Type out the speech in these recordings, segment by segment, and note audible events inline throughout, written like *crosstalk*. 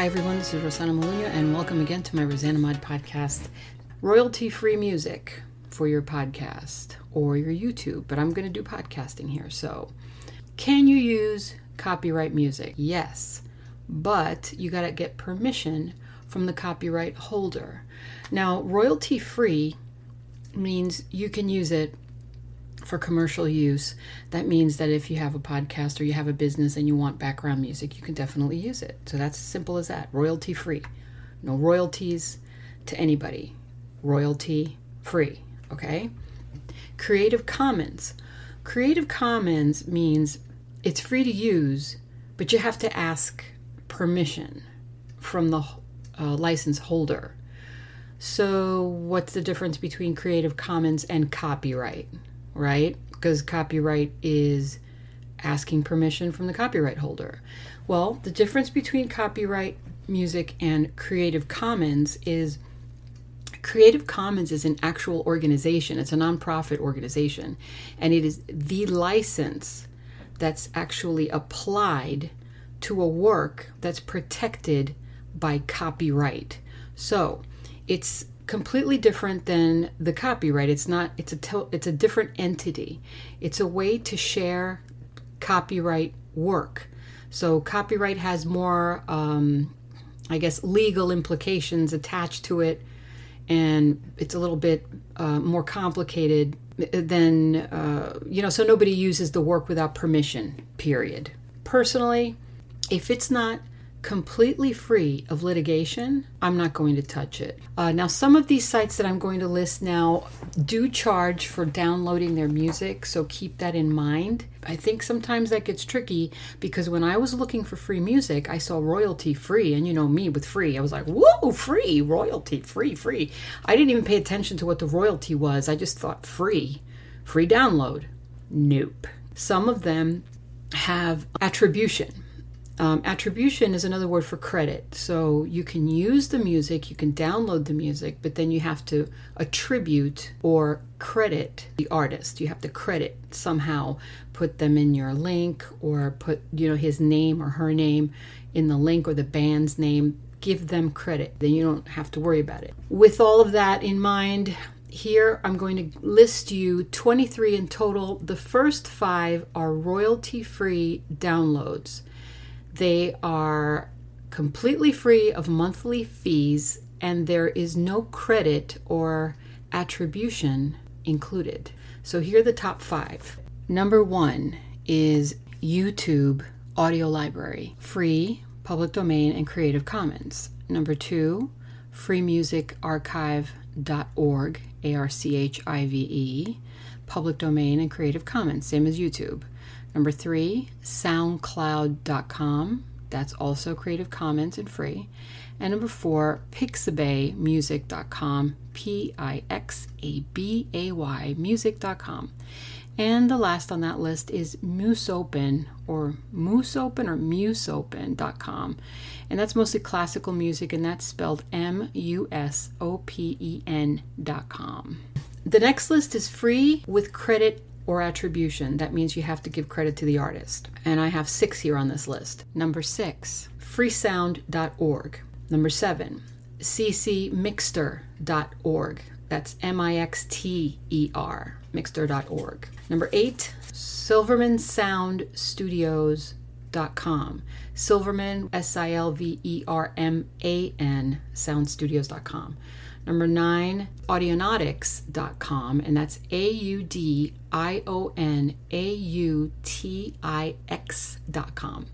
Hi, everyone. This is Rosanna Molina, and welcome again to my Rosanna Mod podcast. Royalty free music for your podcast or your YouTube, but I'm going to do podcasting here. So, can you use copyright music? Yes, but you got to get permission from the copyright holder. Now, royalty free means you can use it for commercial use, that means that if you have a podcast or you have a business and you want background music, you can definitely use it. So that's as simple as that. Royalty free. No royalties to anybody. Royalty free. Okay? Creative Commons. Creative Commons means it's free to use, but you have to ask permission from the uh, license holder. So, what's the difference between Creative Commons and copyright? Right? Because copyright is asking permission from the copyright holder. Well, the difference between copyright music and Creative Commons is Creative Commons is an actual organization, it's a nonprofit organization, and it is the license that's actually applied to a work that's protected by copyright. So, it's completely different than the copyright. It's not. It's a. It's a different entity. It's a way to share copyright work. So copyright has more, um, I guess, legal implications attached to it, and it's a little bit uh, more complicated than uh, you know. So nobody uses the work without permission. Period. Personally, if it's not completely free of litigation, I'm not going to touch it. Uh, now, some of these sites that I'm going to list now do charge for downloading their music, so keep that in mind. I think sometimes that gets tricky because when I was looking for free music, I saw royalty free, and you know me with free, I was like, whoa, free, royalty, free, free. I didn't even pay attention to what the royalty was, I just thought free, free download. Nope. Some of them have attribution um, attribution is another word for credit. So you can use the music, you can download the music, but then you have to attribute or credit the artist. You have to credit somehow, put them in your link or put you know his name or her name in the link or the band's name. Give them credit. Then you don't have to worry about it. With all of that in mind, here I'm going to list you 23 in total. The first five are royalty free downloads. They are completely free of monthly fees, and there is no credit or attribution included. So here are the top five. Number one is YouTube Audio Library, free, public domain, and Creative Commons. Number two, freemusicarchive.org, A R C H I V E, public domain and Creative Commons, same as YouTube. Number three, SoundCloud.com. That's also Creative Commons and free. And number four, Pixabay.music.com. P I X A B A Y music.com. And the last on that list is Musopen or Mooseopen or Musopen.com. And that's mostly classical music, and that's spelled M U S O P E N.com. The next list is free with credit or attribution. That means you have to give credit to the artist. And I have six here on this list. Number six, freesound.org. Number seven, ccmixter.org. That's M I X T E R, mixter.org. Number eight, silvermansoundstudios.com. Silverman, S I L V E R M A N, soundstudios.com. Number nine, audionautix.com, and that's A U D I O N A U T I X.com.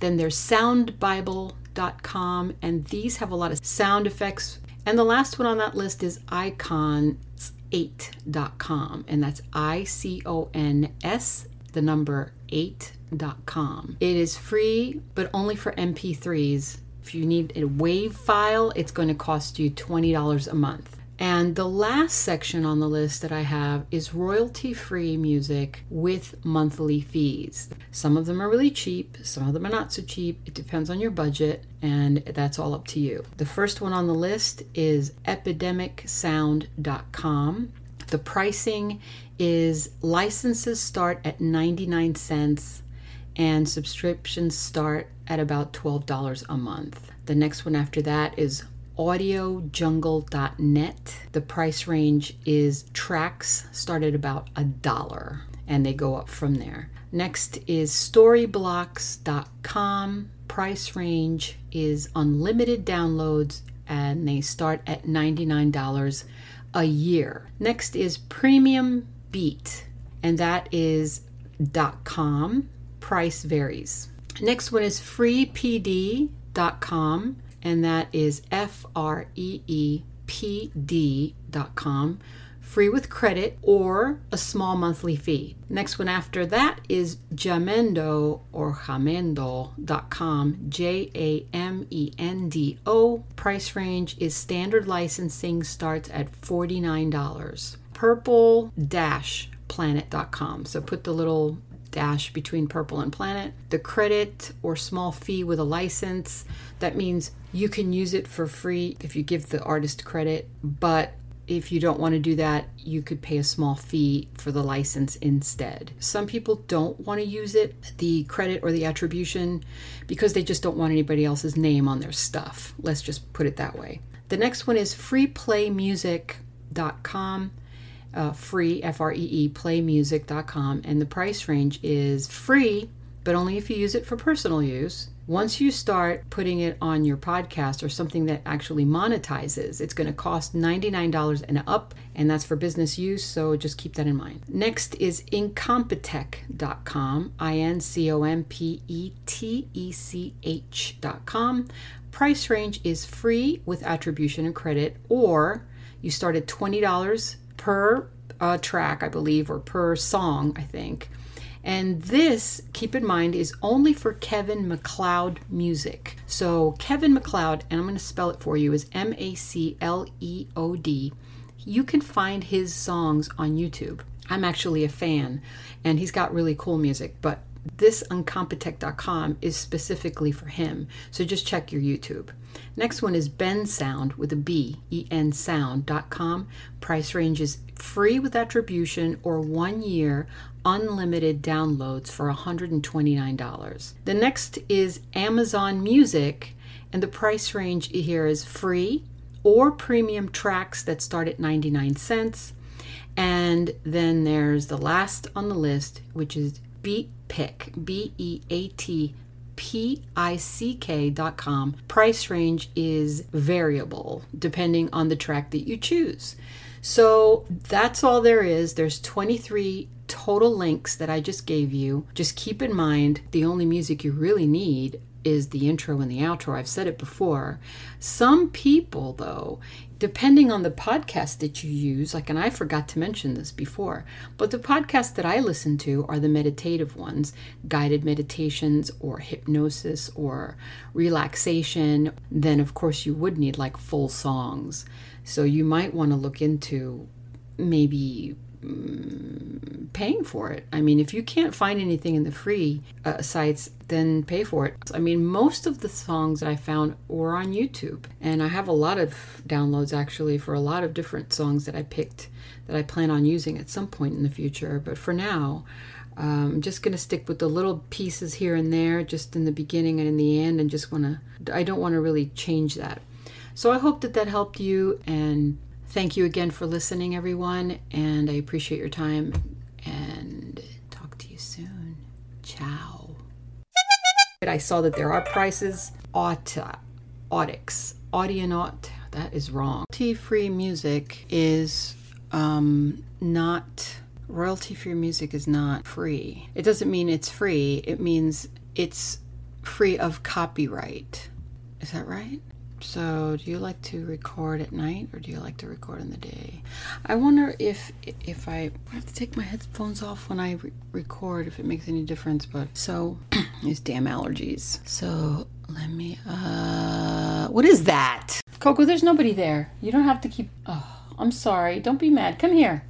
Then there's soundbible.com, and these have a lot of sound effects. And the last one on that list is icons8.com, and that's I C O N S the number 8.com. It is free, but only for MP3s. If you need a WAV file, it's going to cost you $20 a month. And the last section on the list that I have is royalty free music with monthly fees. Some of them are really cheap, some of them are not so cheap. It depends on your budget, and that's all up to you. The first one on the list is epidemicsound.com. The pricing is licenses start at 99 cents and subscriptions start at about $12 a month. The next one after that is audiojungle.net. The price range is tracks start at about a dollar and they go up from there. Next is storyblocks.com. Price range is unlimited downloads and they start at $99 a year. Next is Premium Beat and that is .com. Price varies. Next one is freepd.com and that is F R E E P D dot free with credit or a small monthly fee. Next one after that is Jamendo or Jamendo.com, J A M E N D O. Price range is standard licensing starts at $49. Purple dash planet.com. So put the little dash between purple and planet. The credit or small fee with a license, that means you can use it for free if you give the artist credit, but if you don't want to do that, you could pay a small fee for the license instead. Some people don't want to use it, the credit or the attribution, because they just don't want anybody else's name on their stuff. Let's just put it that way. The next one is freeplaymusic.com uh, free, F R E E, playmusic.com, and the price range is free, but only if you use it for personal use. Once you start putting it on your podcast or something that actually monetizes, it's going to cost $99 and up, and that's for business use, so just keep that in mind. Next is incompetech.com, I N C O M P E T E C H.com. Price range is free with attribution and credit, or you start at $20 per uh, track, I believe, or per song, I think. And this, keep in mind, is only for Kevin MacLeod music. So, Kevin MacLeod, and I'm going to spell it for you, is M A C L E O D. You can find his songs on YouTube. I'm actually a fan, and he's got really cool music, but this incompetech.com is specifically for him. So just check your YouTube. Next one is Ben Sound with a B, E N sound.com. Price range is free with attribution or one year unlimited downloads for $129. The next is Amazon Music, and the price range here is free or premium tracks that start at 99 cents. And then there's the last on the list, which is BeatPick, B E A T P I C K dot com. Price range is variable depending on the track that you choose. So that's all there is. There's 23 total links that I just gave you. Just keep in mind the only music you really need is the intro and the outro. I've said it before. Some people, though, depending on the podcast that you use, like, and I forgot to mention this before, but the podcasts that I listen to are the meditative ones guided meditations or hypnosis or relaxation. Then, of course, you would need like full songs. So you might want to look into maybe paying for it. I mean, if you can't find anything in the free uh, sites, then pay for it. I mean, most of the songs that I found were on YouTube, and I have a lot of downloads actually for a lot of different songs that I picked that I plan on using at some point in the future. But for now, um, I'm just going to stick with the little pieces here and there, just in the beginning and in the end, and just want to, I don't want to really change that. So I hope that that helped you and Thank you again for listening, everyone, and I appreciate your time. And talk to you soon. Ciao. I saw that there are prices. Auta, Audix, Audionaut. That is wrong. Royalty-free music is um, not. Royalty-free music is not free. It doesn't mean it's free. It means it's free of copyright. Is that right? So, do you like to record at night or do you like to record in the day? I wonder if if I have to take my headphones off when I re- record if it makes any difference, but so *clears throat* these damn allergies. So, let me uh what is that? Coco, there's nobody there. You don't have to keep Oh, I'm sorry. Don't be mad. Come here.